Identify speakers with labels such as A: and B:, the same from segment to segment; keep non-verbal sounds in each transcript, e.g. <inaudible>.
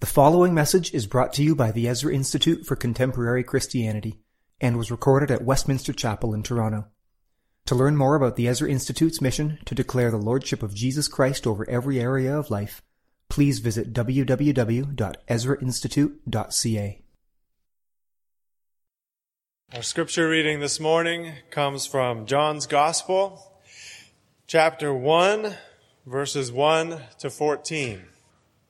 A: The following message is brought to you by the Ezra Institute for Contemporary Christianity and was recorded at Westminster Chapel in Toronto. To learn more about the Ezra Institute's mission to declare the Lordship of Jesus Christ over every area of life, please visit www.ezrainstitute.ca.
B: Our scripture reading this morning comes from John's Gospel, chapter 1, verses 1 to 14.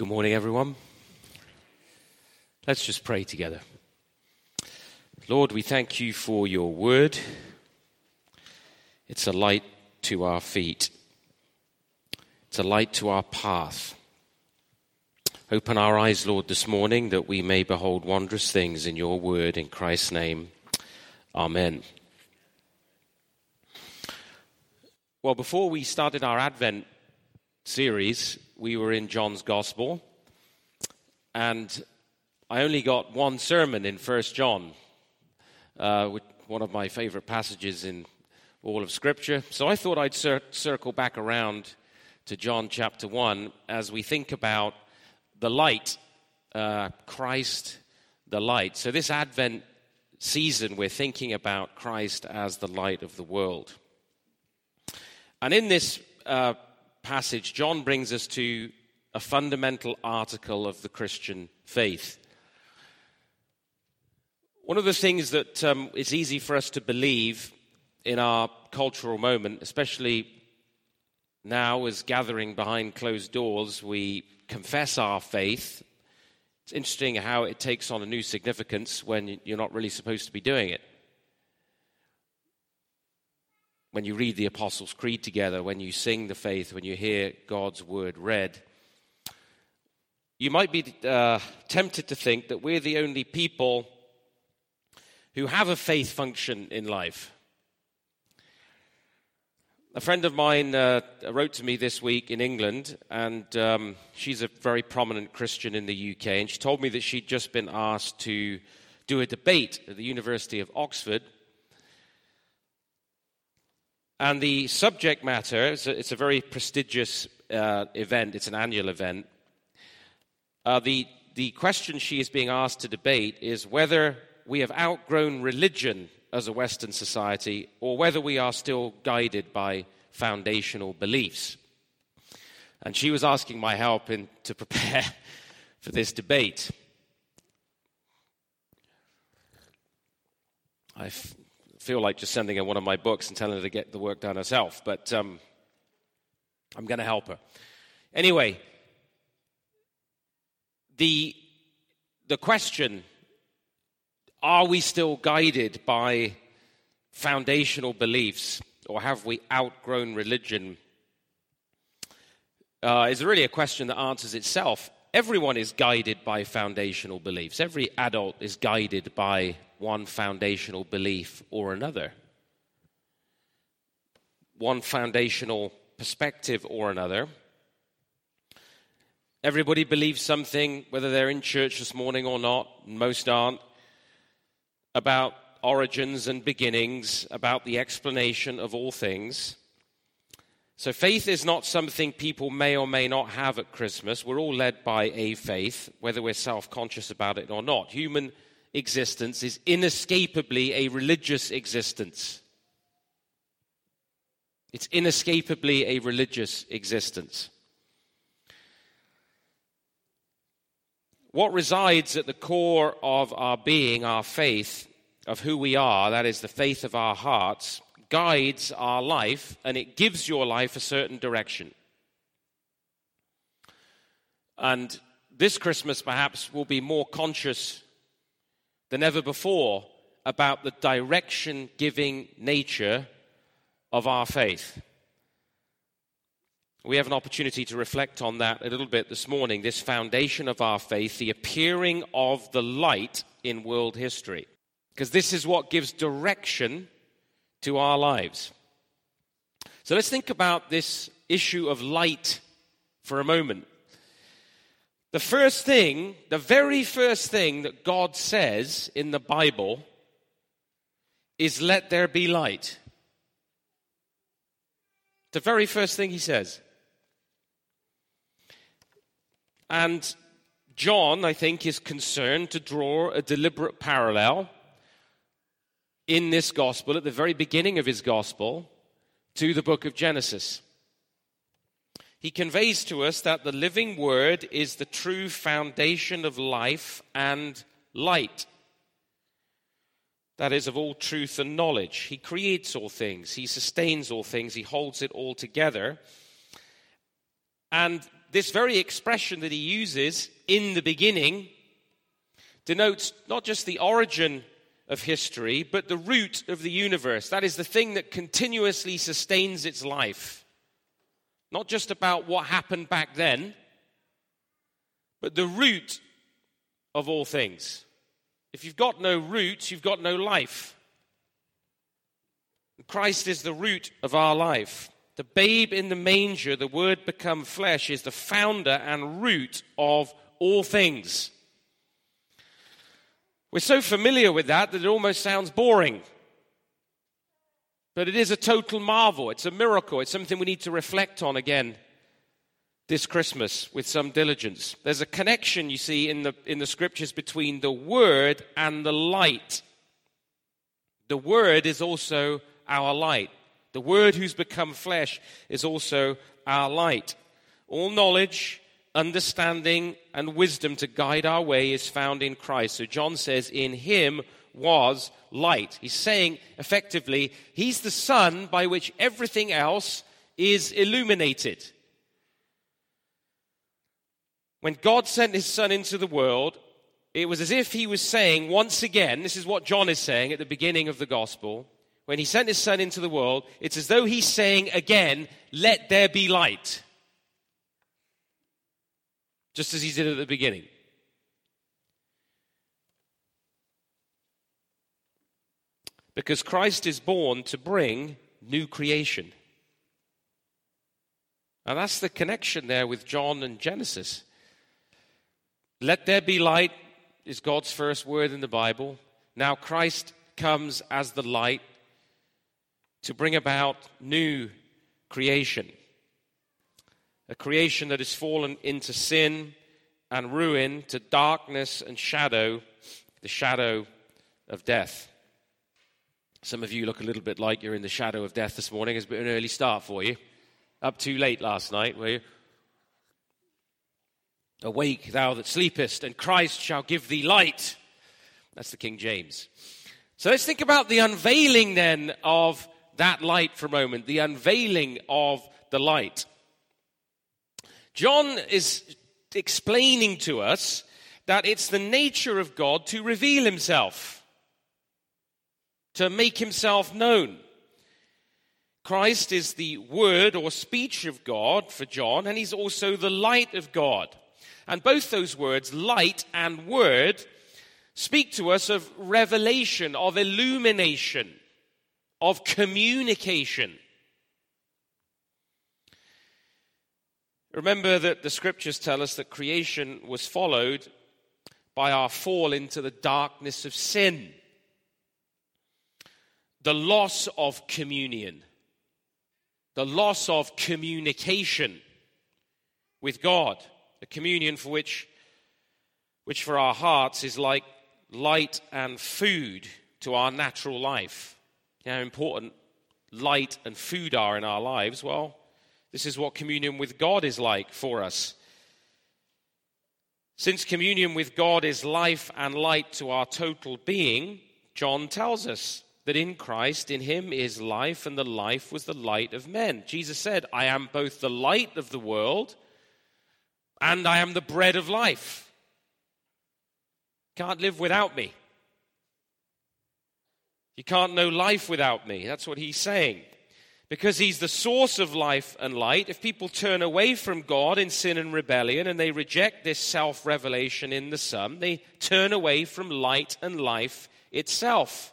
C: Good morning, everyone. Let's just pray together. Lord, we thank you for your word. It's a light to our feet, it's a light to our path. Open our eyes, Lord, this morning that we may behold wondrous things in your word. In Christ's name, Amen. Well, before we started our Advent series, we were in John's Gospel, and I only got one sermon in First John, uh, one of my favorite passages in all of Scripture. So I thought I'd cir- circle back around to John chapter 1 as we think about the light, uh, Christ the light. So this Advent season, we're thinking about Christ as the light of the world. And in this uh, passage, John brings us to a fundamental article of the Christian faith. One of the things that um, it's easy for us to believe in our cultural moment, especially now as gathering behind closed doors, we confess our faith. It's interesting how it takes on a new significance when you're not really supposed to be doing it when you read the Apostles' Creed together, when you sing the faith, when you hear God's word read, you might be uh, tempted to think that we're the only people who have a faith function in life. A friend of mine uh, wrote to me this week in England, and um, she's a very prominent Christian in the UK, and she told me that she'd just been asked to do a debate at the University of Oxford and the subject matter, it's a, it's a very prestigious uh, event, it's an annual event. Uh, the, the question she is being asked to debate is whether we have outgrown religion as a Western society or whether we are still guided by foundational beliefs. And she was asking my help in, to prepare <laughs> for this debate. I've feel like just sending her one of my books and telling her to get the work done herself, but um, I'm going to help her. Anyway, the, the question are we still guided by foundational beliefs or have we outgrown religion? Uh, is really a question that answers itself. Everyone is guided by foundational beliefs. Every adult is guided by one foundational belief or another, one foundational perspective or another. Everybody believes something, whether they're in church this morning or not, most aren't, about origins and beginnings, about the explanation of all things. So, faith is not something people may or may not have at Christmas. We're all led by a faith, whether we're self conscious about it or not. Human existence is inescapably a religious existence. It's inescapably a religious existence. What resides at the core of our being, our faith, of who we are, that is the faith of our hearts, guides our life and it gives your life a certain direction. And this Christmas, perhaps, we'll be more conscious than ever before about the direction giving nature of our faith. We have an opportunity to reflect on that a little bit this morning this foundation of our faith, the appearing of the light in world history. Because this is what gives direction to our lives. So let's think about this issue of light for a moment. The first thing, the very first thing that God says in the Bible is, Let there be light. The very first thing he says. And John, I think, is concerned to draw a deliberate parallel in this gospel, at the very beginning of his gospel, to the book of Genesis. He conveys to us that the living word is the true foundation of life and light. That is, of all truth and knowledge. He creates all things, He sustains all things, He holds it all together. And this very expression that He uses, in the beginning, denotes not just the origin of history, but the root of the universe. That is the thing that continuously sustains its life. Not just about what happened back then, but the root of all things. If you've got no roots, you've got no life. Christ is the root of our life. The babe in the manger, the word become flesh, is the founder and root of all things. We're so familiar with that that it almost sounds boring. But it is a total marvel. It's a miracle. It's something we need to reflect on again this Christmas with some diligence. There's a connection, you see, in the, in the scriptures between the Word and the light. The Word is also our light. The Word who's become flesh is also our light. All knowledge understanding and wisdom to guide our way is found in Christ. So John says, In him was light. He's saying effectively, he's the sun by which everything else is illuminated. When God sent his son into the world, it was as if he was saying once again, this is what John is saying at the beginning of the gospel. When he sent his son into the world, it's as though he's saying again, let there be light just as he did at the beginning. Because Christ is born to bring new creation. And that's the connection there with John and Genesis. Let there be light is God's first word in the Bible. Now Christ comes as the light to bring about new creation a creation that has fallen into sin and ruin, to darkness and shadow, the shadow of death. Some of you look a little bit like you're in the shadow of death this morning. It's been an early start for you. Up too late last night, were you? Awake, thou that sleepest, and Christ shall give thee light. That's the King James. So let's think about the unveiling then of that light for a moment, the unveiling of the light. John is explaining to us that it's the nature of God to reveal himself, to make himself known. Christ is the word or speech of God for John, and he's also the light of God. And both those words, light and word, speak to us of revelation, of illumination, of communication. Remember that the scriptures tell us that creation was followed by our fall into the darkness of sin, the loss of communion, the loss of communication with God, a communion for which, which for our hearts is like light and food to our natural life. How important light and food are in our lives? Well, this is what communion with God is like for us. Since communion with God is life and light to our total being, John tells us that in Christ, in him is life, and the life was the light of men. Jesus said, I am both the light of the world and I am the bread of life. You can't live without me. You can't know life without me. That's what he's saying because he's the source of life and light, if people turn away from God in sin and rebellion and they reject this self revelation in the Son, they turn away from light and life itself.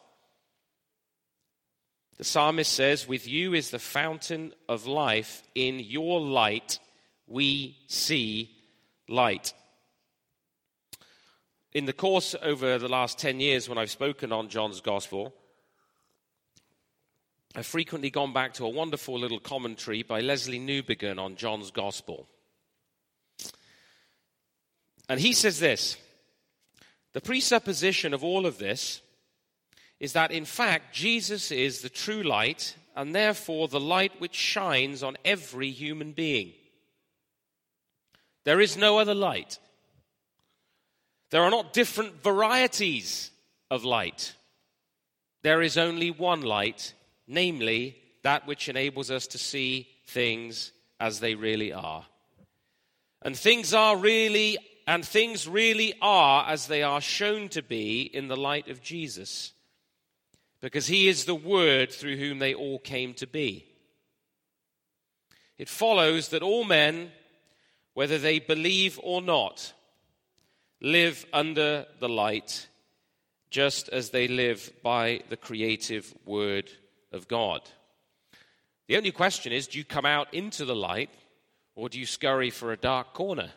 C: The psalmist says, With you is the fountain of life. In your light we see light. In the course over the last 10 years, when I've spoken on John's Gospel, I've frequently gone back to a wonderful little commentary by Lesslie Newbigin on John's Gospel. And he says this The presupposition of all of this is that, in fact, Jesus is the true light and therefore the light which shines on every human being. There is no other light. There are not different varieties of light. There is only one light, namely that which enables us to see things as they really are. And things are really, and things really are as they are shown to be in the light of Jesus. Because he is the Word through whom they all came to be. It follows that all men, whether they believe or not, live under the light, just as they live by the creative Word of God. The only question is do you come out into the light or do you scurry for a dark corner?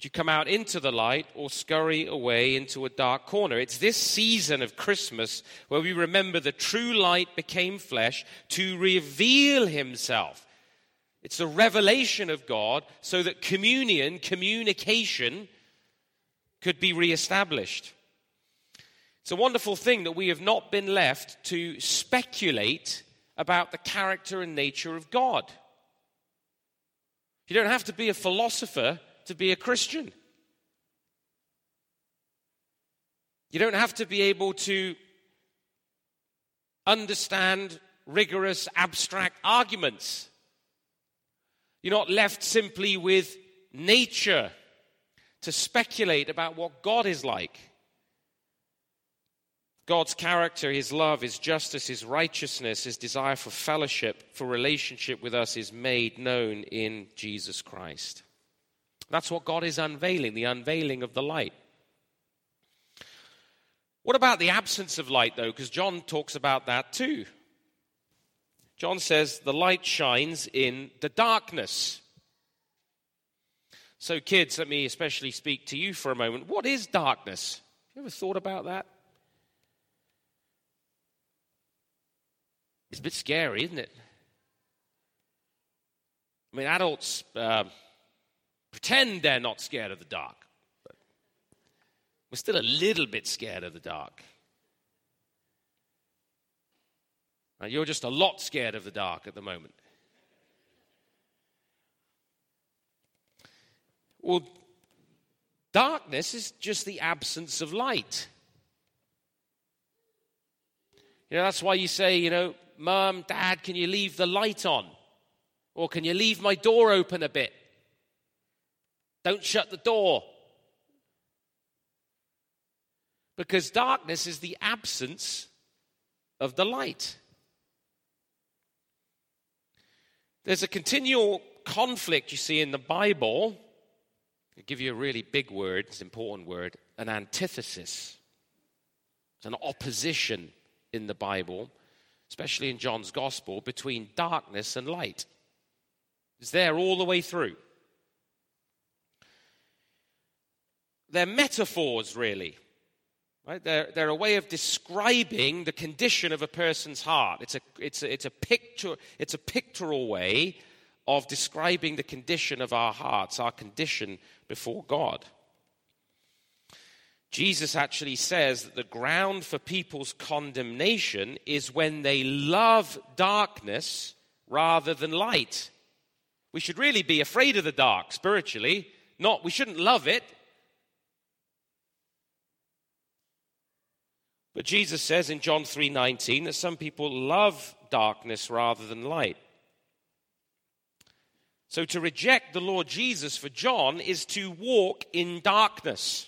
C: Do you come out into the light or scurry away into a dark corner? It's this season of Christmas where we remember the true light became flesh to reveal himself. It's the revelation of God so that communion, communication, could be reestablished. It's a wonderful thing that we have not been left to speculate about the character and nature of God. You don't have to be a philosopher to be a Christian. You don't have to be able to understand rigorous abstract arguments. You're not left simply with nature to speculate about what God is like. God's character, His love, His justice, His righteousness, His desire for fellowship, for relationship with us is made known in Jesus Christ. That's what God is unveiling, the unveiling of the light. What about the absence of light, though? Because John talks about that too. John says the light shines in the darkness. So, kids, let me especially speak to you for a moment. What is darkness? You ever thought about that? It's a bit scary, isn't it? I mean, adults uh, pretend they're not scared of the dark, but we're still a little bit scared of the dark. Now, you're just a lot scared of the dark at the moment. Well, darkness is just the absence of light. You know, that's why you say, you know, Mom, Dad, can you leave the light on? Or can you leave my door open a bit? Don't shut the door. Because darkness is the absence of the light. There's a continual conflict you see in the Bible. I'll give you a really big word, it's an important word an antithesis. It's an opposition in the Bible especially in John's gospel, between darkness and light. It's there all the way through. They're metaphors, really. Right? They're, they're a way of describing the condition of a person's heart. It's a, it's, a, it's, a picture, it's a pictorial way of describing the condition of our hearts, our condition before God. Jesus actually says that the ground for people's condemnation is when they love darkness rather than light. We should really be afraid of the dark spiritually. Not, we shouldn't love it. But Jesus says in John 3:19 that some people love darkness rather than light. So to reject the Lord Jesus for John is to walk in darkness.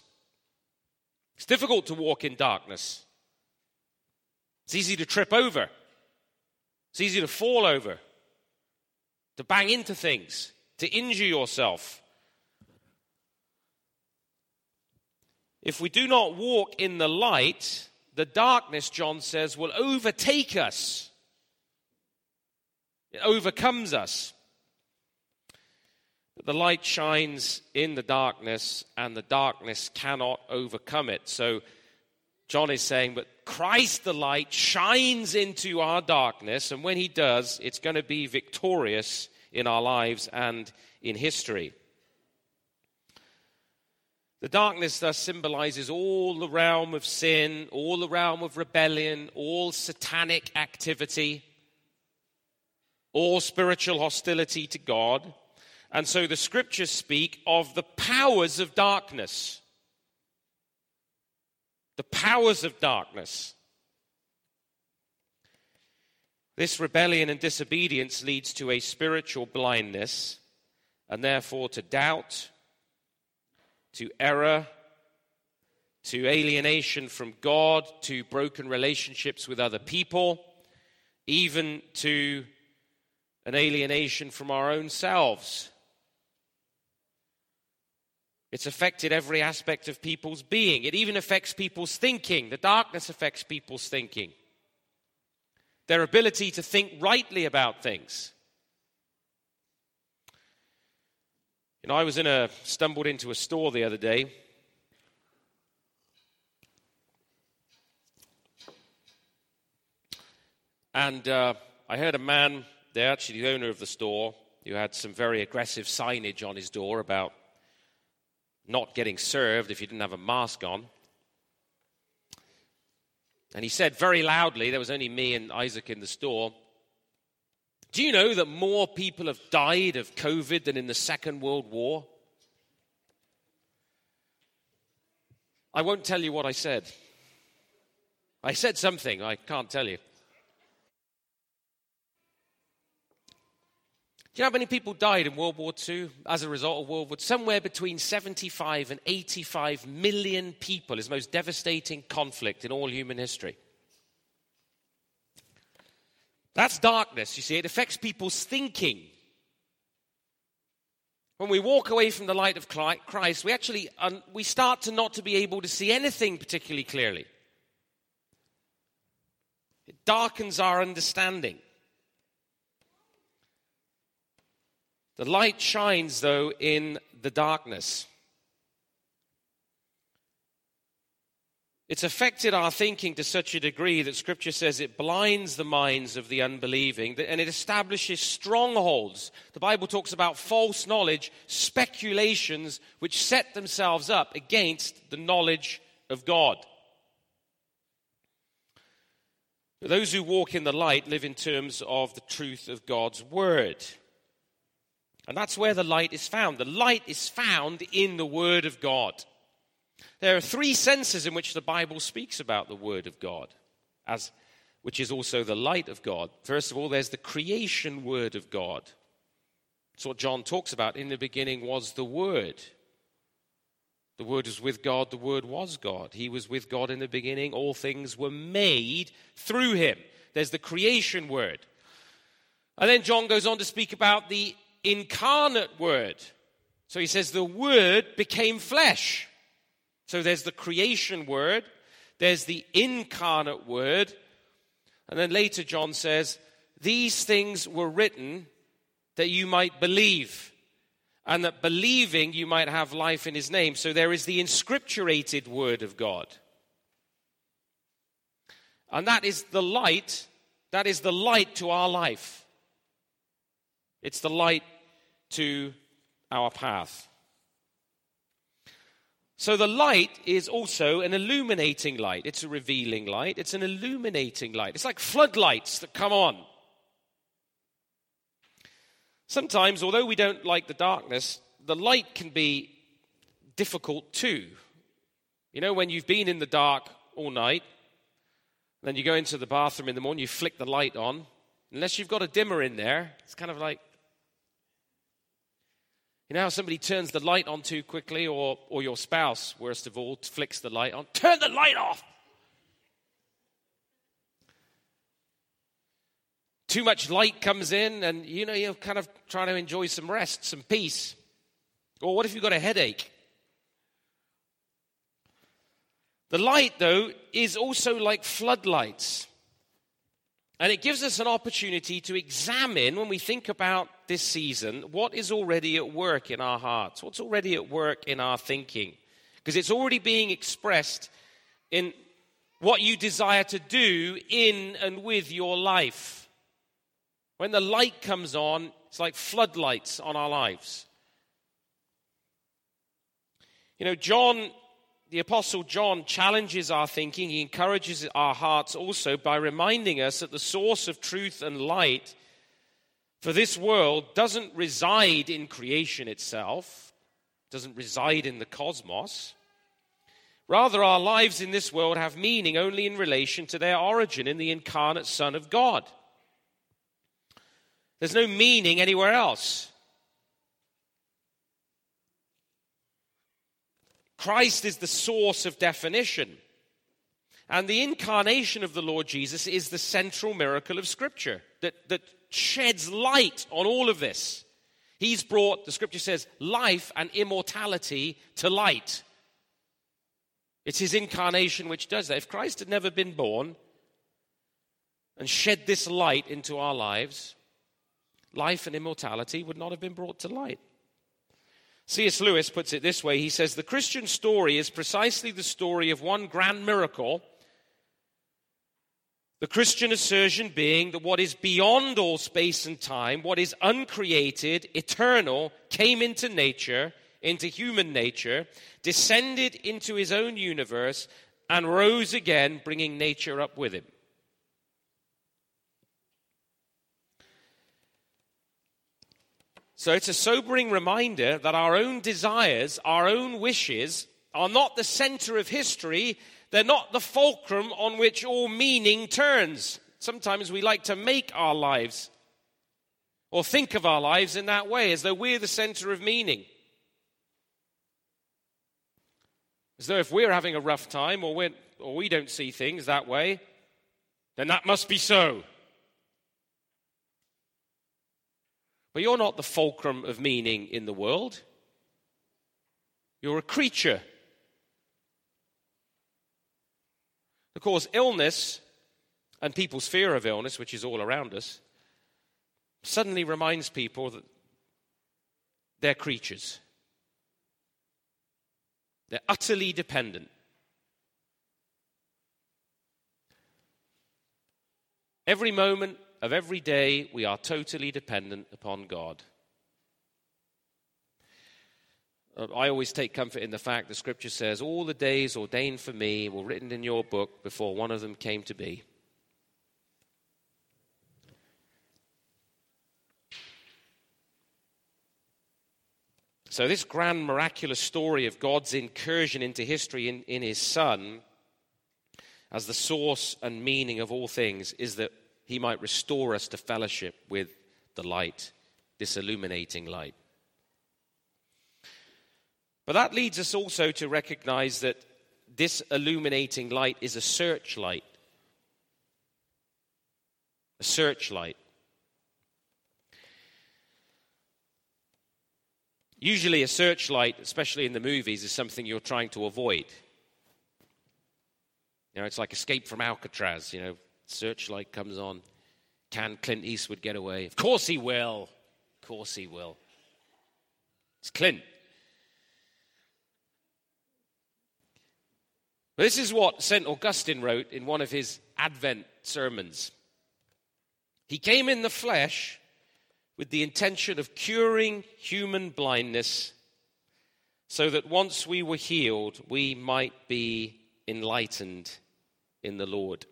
C: It's difficult to walk in darkness. It's easy to trip over. It's easy to fall over, to bang into things, to injure yourself. If we do not walk in the light, the darkness, John says, will overtake us. It overcomes us. The light shines in the darkness, and the darkness cannot overcome it. So, John is saying, but Christ the light shines into our darkness, and when he does, it's going to be victorious in our lives and in history. The darkness thus symbolizes all the realm of sin, all the realm of rebellion, all satanic activity, all spiritual hostility to God. And so the scriptures speak of the powers of darkness. The powers of darkness. This rebellion and disobedience leads to a spiritual blindness and therefore to doubt to error, to alienation from God, to broken relationships with other people, even to an alienation from our own selves. It's affected every aspect of people's being. It even affects people's thinking. The darkness affects people's thinking, their ability to think rightly about things. You know, I was in a stumbled into a store the other day. And uh, I heard a man there, actually the owner of the store, who had some very aggressive signage on his door about not getting served if you didn't have a mask on. And he said very loudly, there was only me and Isaac in the store, do you know that more people have died of COVID than in the Second World War? I won't tell you what I said. I said something, I can't tell you. Do you know how many people died in World War II as a result of World War II? Somewhere between 75 and 85 million people is the most devastating conflict in all human history. That's darkness, you see. It affects people's thinking. When we walk away from the light of Christ, we actually um, we start to not to be able to see anything particularly clearly. It darkens our understanding. The light shines, though, in the darkness. It's affected our thinking to such a degree that Scripture says it blinds the minds of the unbelieving and it establishes strongholds. The Bible talks about false knowledge, speculations which set themselves up against the knowledge of God. Those who walk in the light live in terms of the truth of God's Word. And that's where the light is found. The light is found in the Word of God. There are three senses in which the Bible speaks about the Word of God, as, which is also the light of God. First of all, there's the creation Word of God. That's what John talks about. In the beginning was the Word. The Word was with God, the Word was God. He was with God in the beginning. All things were made through Him. There's the creation Word. And then John goes on to speak about the incarnate Word. So he says, The Word became flesh. So there's the creation word, there's the incarnate word, and then later John says, These things were written that you might believe, and that believing you might have life in his name. So there is the inscripturated word of God. And that is the light, that is the light to our life. It's the light to our path. So the light is also an illuminating light. It's a revealing light. It's an illuminating light. It's like floodlights that come on. Sometimes, although we don't like the darkness, the light can be difficult too. You know, when you've been in the dark all night, then you go into the bathroom in the morning, you flick the light on. Unless you've got a dimmer in there, it's kind of like, you know how somebody turns the light on too quickly, or, or your spouse, worst of all, flicks the light on? Turn the light off! too much light comes in and you know you're kind of trying to enjoy some rest some peace or what if you've got a headache the light though is also like floodlights and it gives us an opportunity to examine when we think about this season what is already at work in our hearts what's already at work in our thinking because it's already being expressed in what you desire to do in and with your life when the light comes on, it's like floodlights on our lives. You know, John, the Apostle John, challenges our thinking. He encourages our hearts also by reminding us that the source of truth and light for this world doesn't reside in creation itself, doesn't reside in the cosmos. Rather, our lives in this world have meaning only in relation to their origin in the incarnate Son of God. There's no meaning anywhere else. Christ is the source of definition. And the incarnation of the Lord Jesus is the central miracle of Scripture that, that sheds light on all of this. He's brought, the Scripture says, life and immortality to light. It's his incarnation which does that. If Christ had never been born and shed this light into our lives, life and immortality would not have been brought to light. C.S. Lewis puts it this way he says, The Christian story is precisely the story of one grand miracle. The Christian assertion being that what is beyond all space and time, what is uncreated, eternal, came into nature, into human nature, descended into his own universe, and rose again, bringing nature up with him. So it's a sobering reminder that our own desires, our own wishes, are not the center of history. They're not the fulcrum on which all meaning turns. Sometimes we like to make our lives or think of our lives in that way, as though we're the center of meaning. As though if we're having a rough time or, we're, or we don't see things that way, then that must be so. But you're not the fulcrum of meaning in the world. You're a creature. Of course, illness and people's fear of illness, which is all around us, suddenly reminds people that they're creatures. They're utterly dependent. Every moment of every day, we are totally dependent upon God. Uh, I always take comfort in the fact the scripture says, All the days ordained for me were written in your book before one of them came to be. So, this grand miraculous story of God's incursion into history in, in his Son, as the source and meaning of all things, is that he might restore us to fellowship with the light, this illuminating light. But that leads us also to recognize that this illuminating light is a searchlight. A searchlight. Usually, a searchlight, especially in the movies, is something you're trying to avoid. You know, it's like Escape from Alcatraz, you know, searchlight comes on. Can Clint Eastwood get away? Of course he will. Of course he will. It's Clint. This is what St. Augustine wrote in one of his Advent sermons. He came in the flesh with the intention of curing human blindness so that once we were healed, we might be enlightened in the Lord.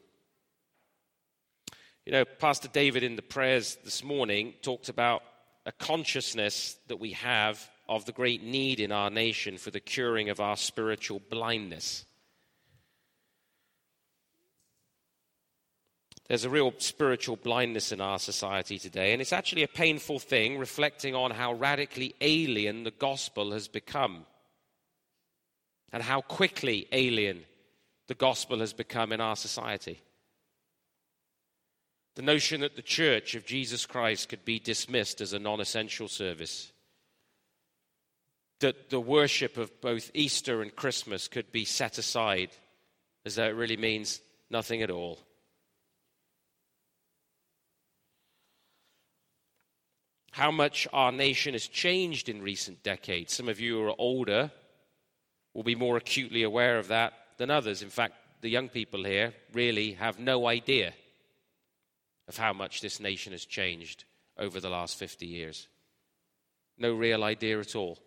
C: You know, Pastor David in the prayers this morning talked about a consciousness that we have of the great need in our nation for the curing of our spiritual blindness. There's a real spiritual blindness in our society today, and it's actually a painful thing reflecting on how radically alien the gospel has become and how quickly alien the gospel has become in our society. The notion that the church of Jesus Christ could be dismissed as a non essential service, that the worship of both Easter and Christmas could be set aside as though it really means nothing at all. how much our nation has changed in recent decades. Some of you who are older will be more acutely aware of that than others. In fact, the young people here really have no idea of how much this nation has changed over the last 50 years. No real idea at all.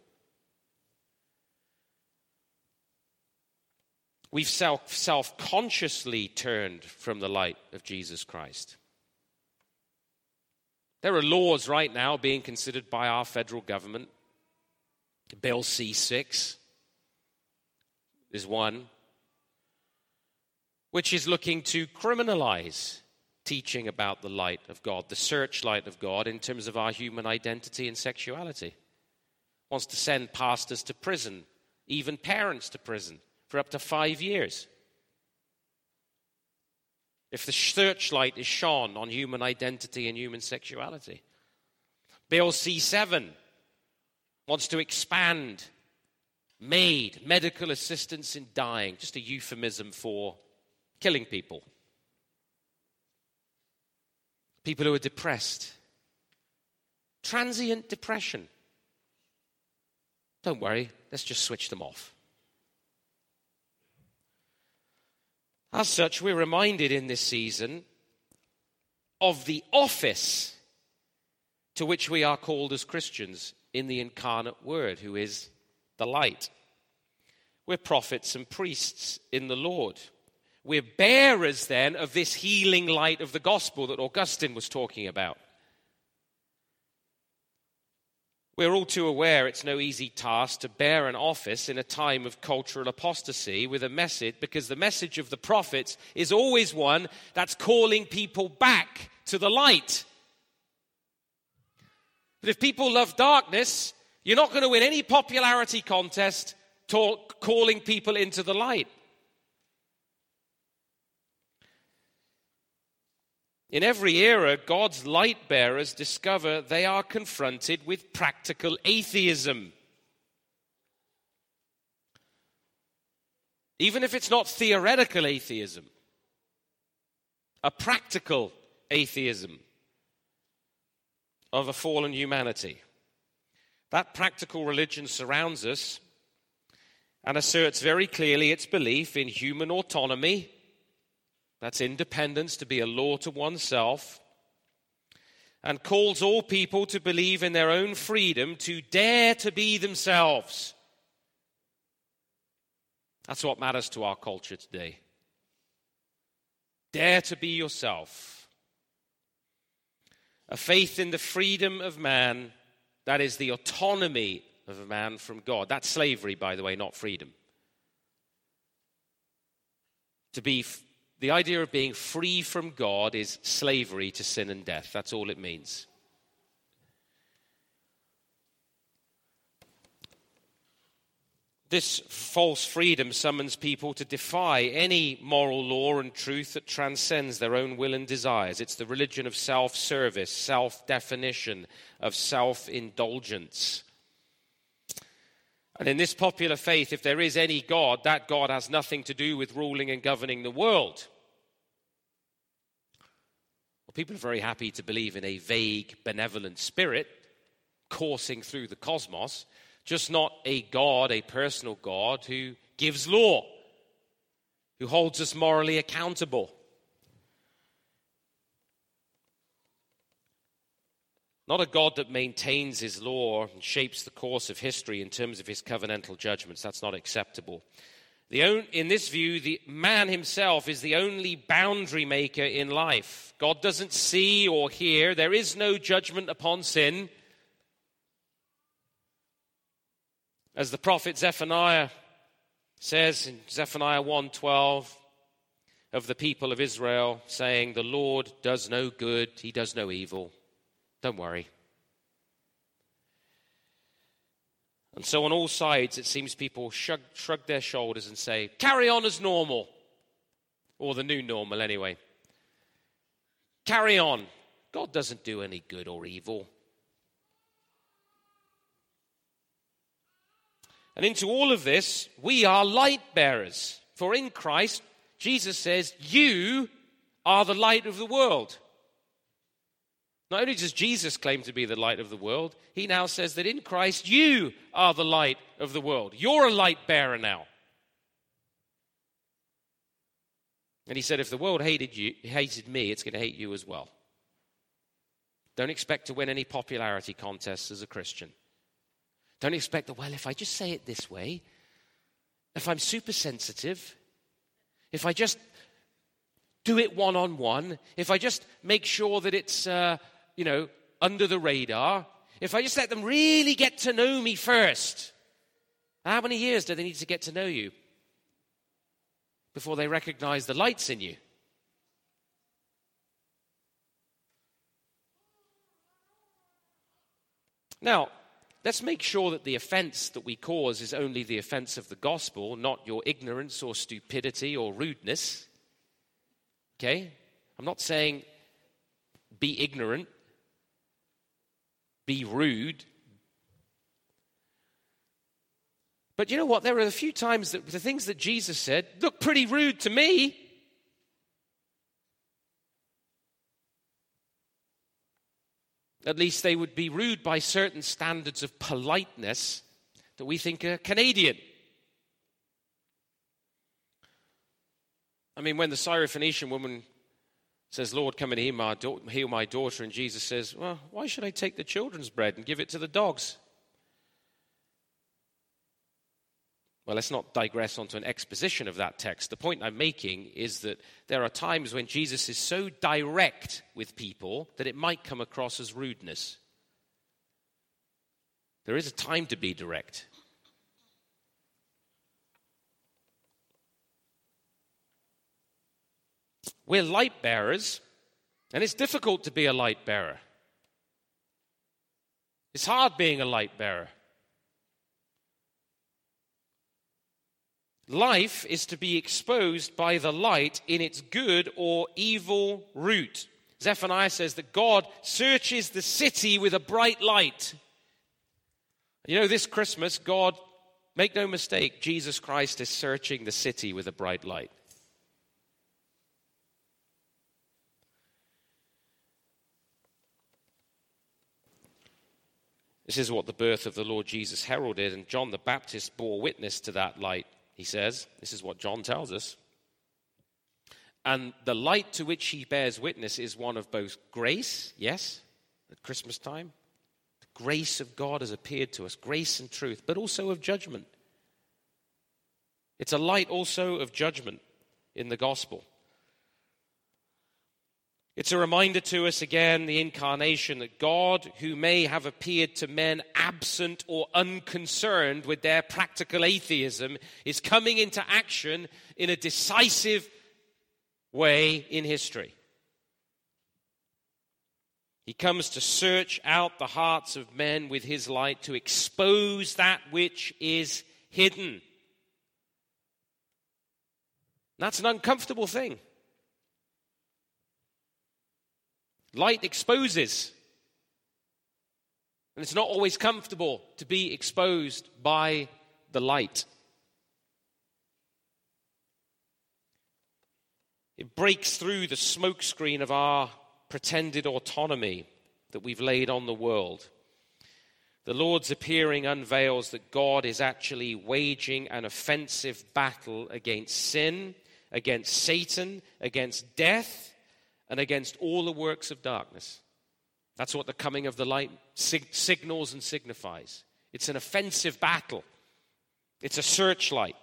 C: We've self consciously turned from the light of Jesus Christ. There are laws right now being considered by our federal government. Bill C 6 is one, which is looking to criminalize teaching about the light of God, the searchlight of God in terms of our human identity and sexuality. Wants to send pastors to prison, even parents to prison, for up to five years if the searchlight is shone on human identity and human sexuality. Bill C 7 wants to expand MAID, medical assistance in dying, just a euphemism for killing people. People who are depressed. Transient depression. Don't worry, let's just switch them off. As such, we're reminded in this season of the office to which we are called as Christians in the incarnate Word, who is the light. We're prophets and priests in the Lord. We're bearers then of this healing light of the gospel that Augustine was talking about. We're all too aware it's no easy task to bear an office in a time of cultural apostasy with a message, because the message of the prophets is always one that's calling people back to the light. But if people love darkness, you're not going to win any popularity contest talk, calling people into the light. In every era, God's light bearers discover they are confronted with practical atheism. Even if it's not theoretical atheism, a practical atheism of a fallen humanity. That practical religion surrounds us and asserts very clearly its belief in human autonomy that's independence to be a law to oneself. And calls all people to believe in their own freedom to dare to be themselves. That's what matters to our culture today. Dare to be yourself. A faith in the freedom of man, that is the autonomy of a man from God. That's slavery, by the way, not freedom. To be the idea of being free from God is slavery to sin and death. That's all it means. This false freedom summons people to defy any moral law and truth that transcends their own will and desires. It's the religion of self service, self definition, of self indulgence. And in this popular faith, if there is any God, that God has nothing to do with ruling and governing the world. Well, people are very happy to believe in a vague, benevolent spirit coursing through the cosmos, just not a God, a personal God who gives law, who holds us morally accountable. Not a God that maintains his law and shapes the course of history in terms of his covenantal judgments. That's not acceptable. The, in this view, the man himself is the only boundary maker in life. God doesn't see or hear. There is no judgment upon sin. As the prophet Zephaniah says in Zephaniah 1:12 of the people of Israel saying the Lord does no good, he does no evil. Don't worry. And so, on all sides, it seems people shrug, shrug their shoulders and say, carry on as normal. Or the new normal, anyway. Carry on. God doesn't do any good or evil. And into all of this, we are light bearers. For in Christ, Jesus says, You are the light of the world. Not only does Jesus claim to be the light of the world, he now says that in Christ you are the light of the world. You're a light bearer now. And he said, if the world hated you, hated me, it's going to hate you as well. Don't expect to win any popularity contests as a Christian. Don't expect that, well, if I just say it this way, if I'm super sensitive, if I just do it one on one, if I just make sure that it's uh, you know, under the radar, if I just let them really get to know me first, how many years do they need to get to know you before they recognize the lights in you? Now, let's make sure that the offense that we cause is only the offense of the gospel, not your ignorance or stupidity or rudeness. Okay? I'm not saying be ignorant be rude. But you know what? There are a few times that the things that Jesus said look pretty rude to me. At least they would be rude by certain standards of politeness that we think are Canadian. I mean, when the Syrophoenician woman says, Lord, come and heal my, da- heal my daughter. And Jesus says, Well, why should I take the children's bread and give it to the dogs? Well, let's not digress onto an exposition of that text. The point I'm making is that there are times when Jesus is so direct with people that it might come across as rudeness. There is a time to be direct. We're light bearers, and it's difficult to be a light bearer. It's hard being a light bearer. Life is to be exposed by the light in its good or evil root. Zephaniah says that God searches the city with a bright light. You know, this Christmas, God, make no mistake, Jesus Christ is searching the city with a bright light. This is what the birth of the Lord Jesus heralded, and John the Baptist bore witness to that light, he says. This is what John tells us. And the light to which he bears witness is one of both grace, yes, at Christmas time. The grace of God has appeared to us, grace and truth, but also of judgment. It's a light also of judgment in the gospel. It's a reminder to us again, the incarnation, that God, who may have appeared to men absent or unconcerned with their practical atheism, is coming into action in a decisive way in history. He comes to search out the hearts of men with his light, to expose that which is hidden. That's an uncomfortable thing. Light exposes. And it's not always comfortable to be exposed by the light. It breaks through the smokescreen of our pretended autonomy that we've laid on the world. The Lord's appearing unveils that God is actually waging an offensive battle against sin, against Satan, against death, and against all the works of darkness. That's what the coming of the light sig- signals and signifies. It's an offensive battle, it's a searchlight.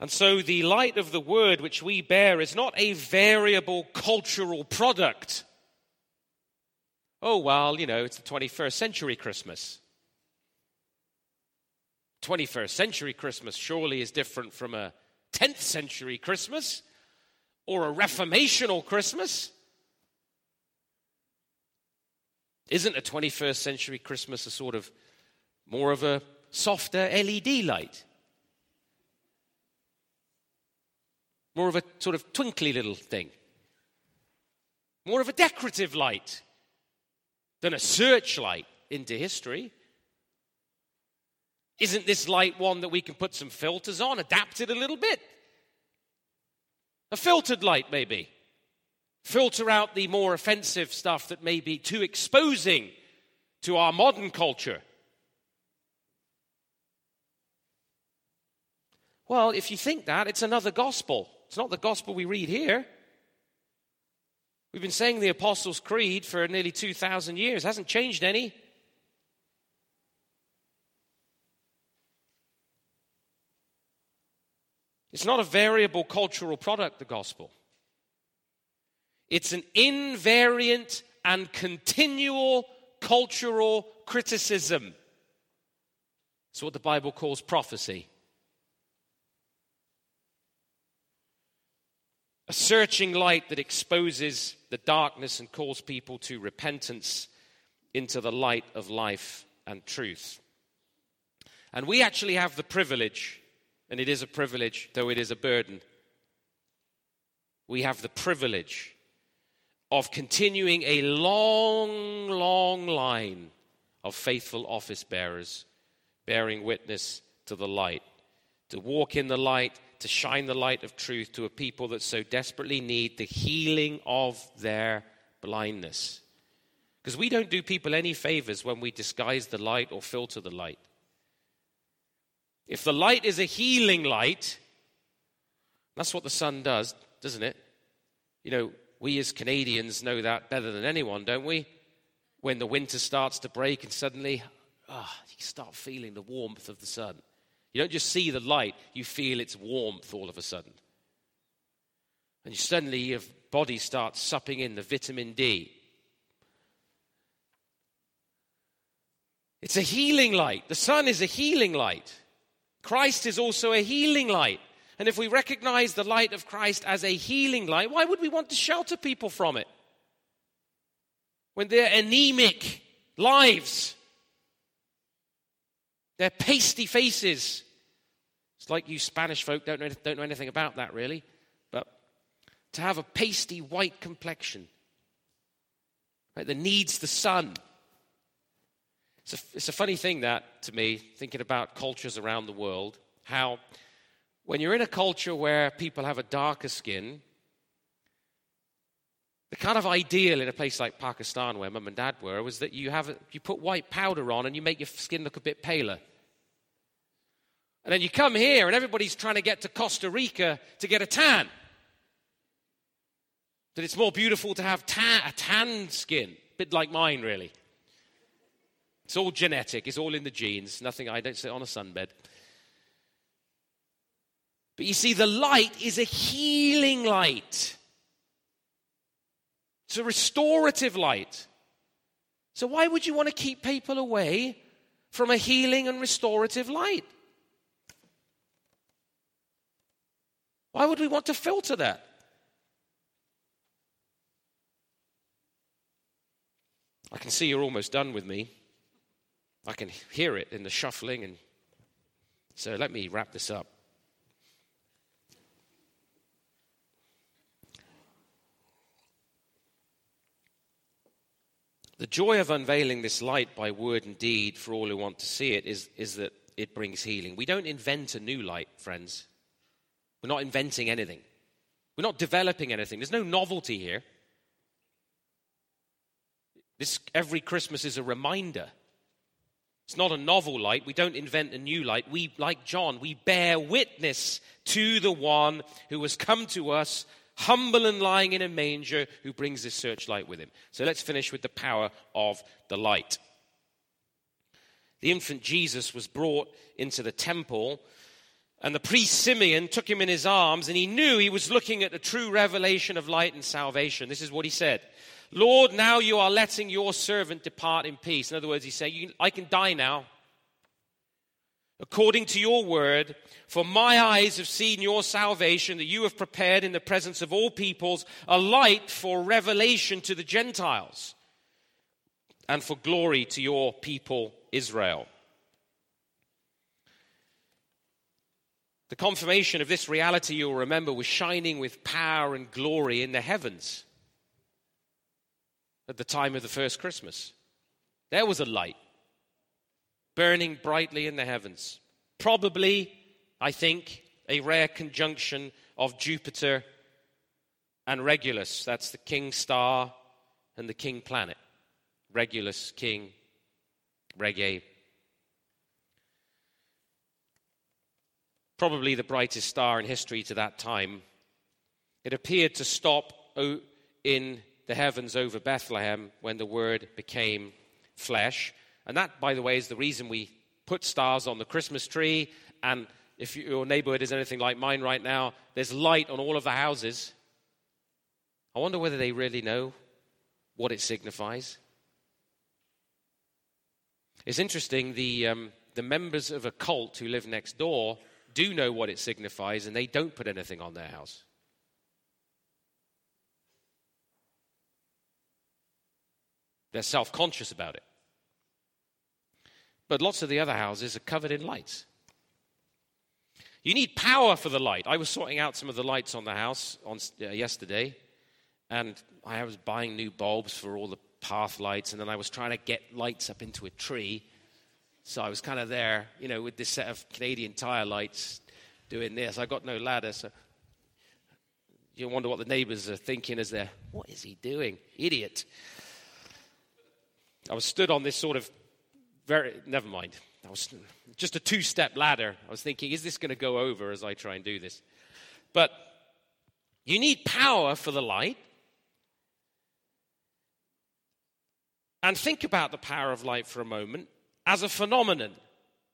C: And so the light of the word which we bear is not a variable cultural product. Oh, well, you know, it's the 21st century Christmas. 21st century Christmas surely is different from a 10th century Christmas or a reformational Christmas. Isn't a 21st century Christmas a sort of more of a softer LED light? More of a sort of twinkly little thing. More of a decorative light than a searchlight into history. Isn't this light one that we can put some filters on, adapt it a little bit? A filtered light, maybe. Filter out the more offensive stuff that may be too exposing to our modern culture. Well, if you think that, it's another gospel. It's not the gospel we read here. We've been saying the Apostles' Creed for nearly 2,000 years, it hasn't changed any. It's not a variable cultural product, the gospel. It's an invariant and continual cultural criticism. It's what the Bible calls prophecy. A searching light that exposes the darkness and calls people to repentance into the light of life and truth. And we actually have the privilege, and it is a privilege, though it is a burden. We have the privilege of continuing a long, long line of faithful office bearers bearing witness to the light, to walk in the light, to shine the light of truth to a people that so desperately need the healing of their blindness. Because we don't do people any favors when we disguise the light or filter the light. If the light is a healing light, that's what the sun does, doesn't it? You know, we as Canadians know that better than anyone, don't we? When the winter starts to break and suddenly, oh, you start feeling the warmth of the sun. You don't just see the light, you feel its warmth all of a sudden. And suddenly your body starts supping in the vitamin D. It's a healing light. The sun is a healing light. Christ is also a healing light. And if we recognize the light of Christ as a healing light, why would we want to shelter people from it? When they're anemic lives, their pasty faces. It's like you Spanish folk don't know, don't know anything about that, really. But to have a pasty white complexion right, that needs the sun. It's a, it's a funny thing that, to me, thinking about cultures around the world, how when you're in a culture where people have a darker skin, the kind of ideal in a place like Pakistan, where mum and dad were, was that you, have you put white powder on and you make your skin look a bit paler. And then you come here and everybody's trying to get to Costa Rica to get a tan. That it's more beautiful to have tan, a tan skin, a bit like mine, really. It's all genetic, it's all in the genes. Nothing, I don't sit on a sunbed. But you see, the light is a healing light, it's a restorative light. So, why would you want to keep people away from a healing and restorative light? Why would we want to filter that? I can see you're almost done with me. I can hear it in the shuffling and so let me wrap this up. The joy of unveiling this light by word and deed for all who want to see it is, is that it brings healing. We don't invent a new light, friends. We're not inventing anything. We're not developing anything. There's no novelty here. This every Christmas is a reminder. It's not a novel light. We don't invent a new light. We, like John, we bear witness to the one who has come to us, humble and lying in a manger, who brings this searchlight with him. So let's finish with the power of the light. The infant Jesus was brought into the temple, and the priest Simeon took him in his arms, and he knew he was looking at the true revelation of light and salvation. This is what he said Lord, now you are letting your servant depart in peace. In other words, he's saying, I can die now. According to your word, for my eyes have seen your salvation that you have prepared in the presence of all peoples, a light for revelation to the Gentiles and for glory to your people Israel. The confirmation of this reality, you'll remember, was shining with power and glory in the heavens at the time of the first Christmas. There was a light burning brightly in the heavens. Probably, I think, a rare conjunction of Jupiter and Regulus. That's the king star and the king planet. Regulus, king, reggae. Probably the brightest star in history to that time. It appeared to stop in the heavens over Bethlehem when the Word became flesh. And that, by the way, is the reason we put stars on the Christmas tree. And if your neighborhood is anything like mine right now, there's light on all of the houses. I wonder whether they really know what it signifies. It's interesting, the, um, the members of a cult who live next door do know what it signifies, and they don't put anything on their house. They're self conscious about it. But lots of the other houses are covered in lights. You need power for the light. I was sorting out some of the lights on the house on, uh, yesterday, and I was buying new bulbs for all the path lights, and then I was trying to get lights up into a tree. So I was kind of there, you know, with this set of Canadian tire lights doing this. I got no ladder, so you wonder what the neighbors are thinking as they're, what is he doing? Idiot. I was stood on this sort of very, never mind. I was just a two step ladder. I was thinking, is this going to go over as I try and do this? But you need power for the light. and think about the power of light for a moment as a phenomenon.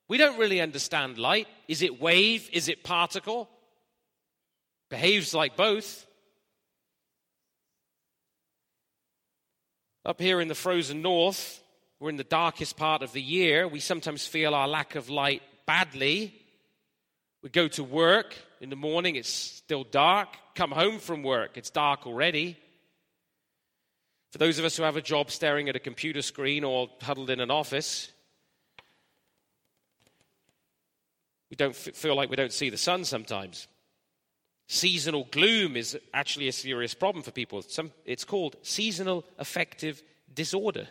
C: We don't really understand light. Is it wave? Is it particle? Behaves like both. Up here in the frozen north, we're in the darkest part of the year. We sometimes feel our lack of light badly. We go to work in the morning, it's still dark. Come home from work, it's dark already. For those of us who have a job staring at a computer screen or huddled in an office, we don't feel like we don't see the sun sometimes. Seasonal gloom is actually a serious problem for people. Some, it's called seasonal affective disorder.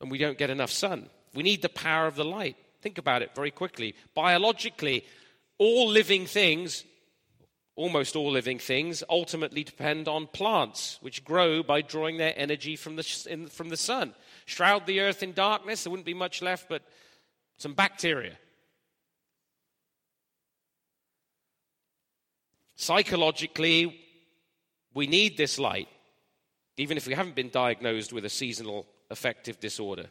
C: And we don't get enough sun. We need the power of the light. Think about it very quickly. Biologically, all living things almost all living things ultimately depend on plants, which grow by drawing their energy from the, in, from the sun. Shroud the earth in darkness, there wouldn't be much left but some bacteria. Psychologically, we need this light, even if we haven't been diagnosed with a seasonal affective disorder.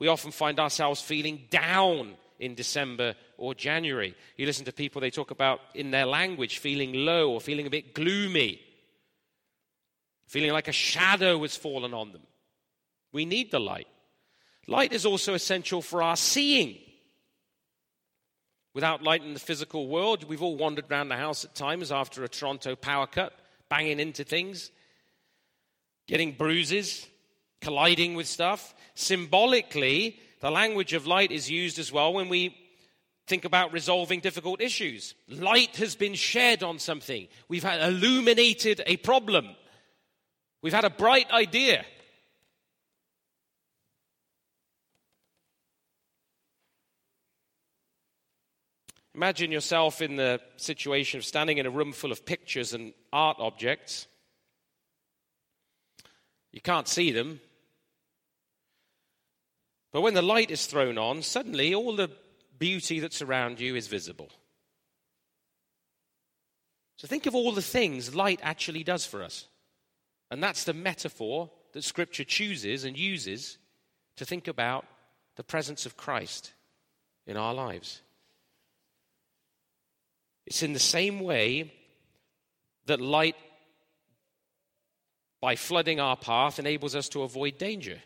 C: We often find ourselves feeling down in December or January. You listen to people, they talk about in their language feeling low or feeling a bit gloomy, feeling like a shadow has fallen on them. We need the light. Light is also essential for our seeing. Without light in the physical world, we've all wandered around the house at times after a Toronto power cut, banging into things, getting bruises, colliding with stuff. Symbolically, the language of light is used as well when we think about resolving difficult issues. Light has been shed on something. We've had illuminated a problem. We've had a bright idea. Imagine yourself in the situation of standing in a room full of pictures and art objects. You can't see them, But when the light is thrown on, suddenly all the beauty that's around you is visible. So think of all the things light actually does for us. And that's the metaphor that Scripture chooses and uses to think about the presence of Christ in our lives. It's in the same way that light, by flooding our path, enables us to avoid danger.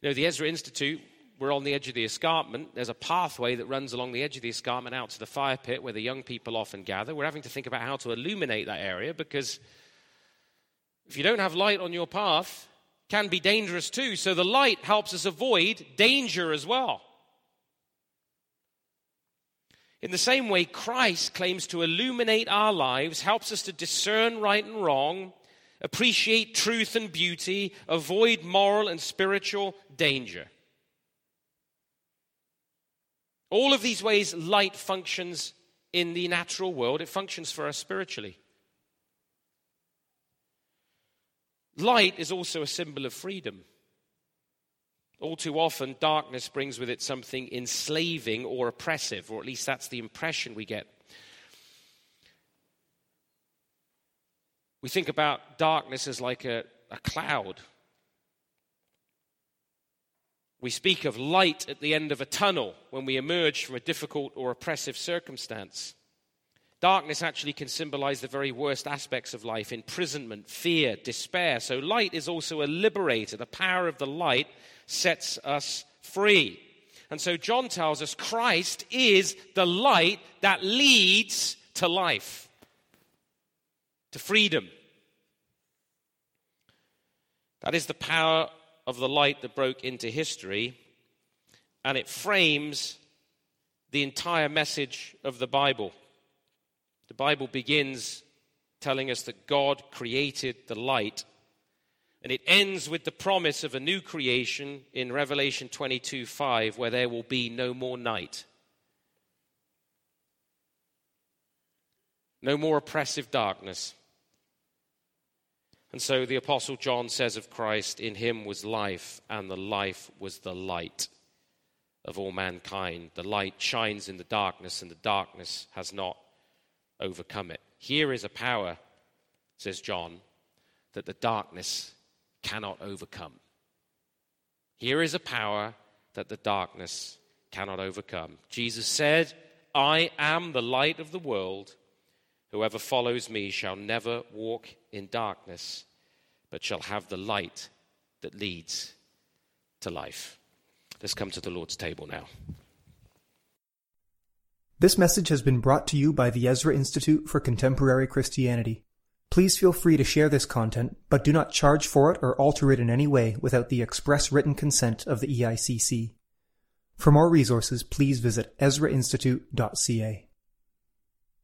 C: You know, the Ezra Institute, we're on the edge of the escarpment. There's a pathway that runs along the edge of the escarpment out to the fire pit where the young people often gather. We're having to think about how to illuminate that area because if you don't have light on your path, can be dangerous too. So the light helps us avoid danger as well. In the same way, Christ claims to illuminate our lives, helps us to discern right and wrong, appreciate truth and beauty, avoid moral and spiritual danger. All of these ways light functions in the natural world, it functions for us spiritually. Light is also a symbol of freedom. All too often, darkness brings with it something enslaving or oppressive, or at least that's the impression we get. We think about darkness as like a, a cloud. We speak of light at the end of a tunnel when we emerge from a difficult or oppressive circumstance. Darkness actually can symbolize the very worst aspects of life imprisonment, fear, despair. So, light is also a liberator. The power of the light sets us free. And so, John tells us Christ is the light that leads to life, to freedom. That is the power of the light that broke into history, and it frames the entire message of the Bible. The Bible begins telling us that God created the light. And it ends with the promise of a new creation in Revelation 22 5, where there will be no more night. No more oppressive darkness. And so the Apostle John says of Christ, In him was life, and the life was the light of all mankind. The light shines in the darkness, and the darkness has not overcome it. Here is a power, says John, that the darkness cannot overcome. Here is a power that the darkness cannot overcome. Jesus said, I am the light of the world. Whoever follows me shall never walk in darkness, but shall have the light that leads to life. Let's come to the Lord's table now.
A: This message has been brought to you by the Ezra Institute for Contemporary Christianity. Please feel free to share this content, but do not charge for it or alter it in any way without the express written consent of the EICC. For more resources, please visit ezrainstitute.ca.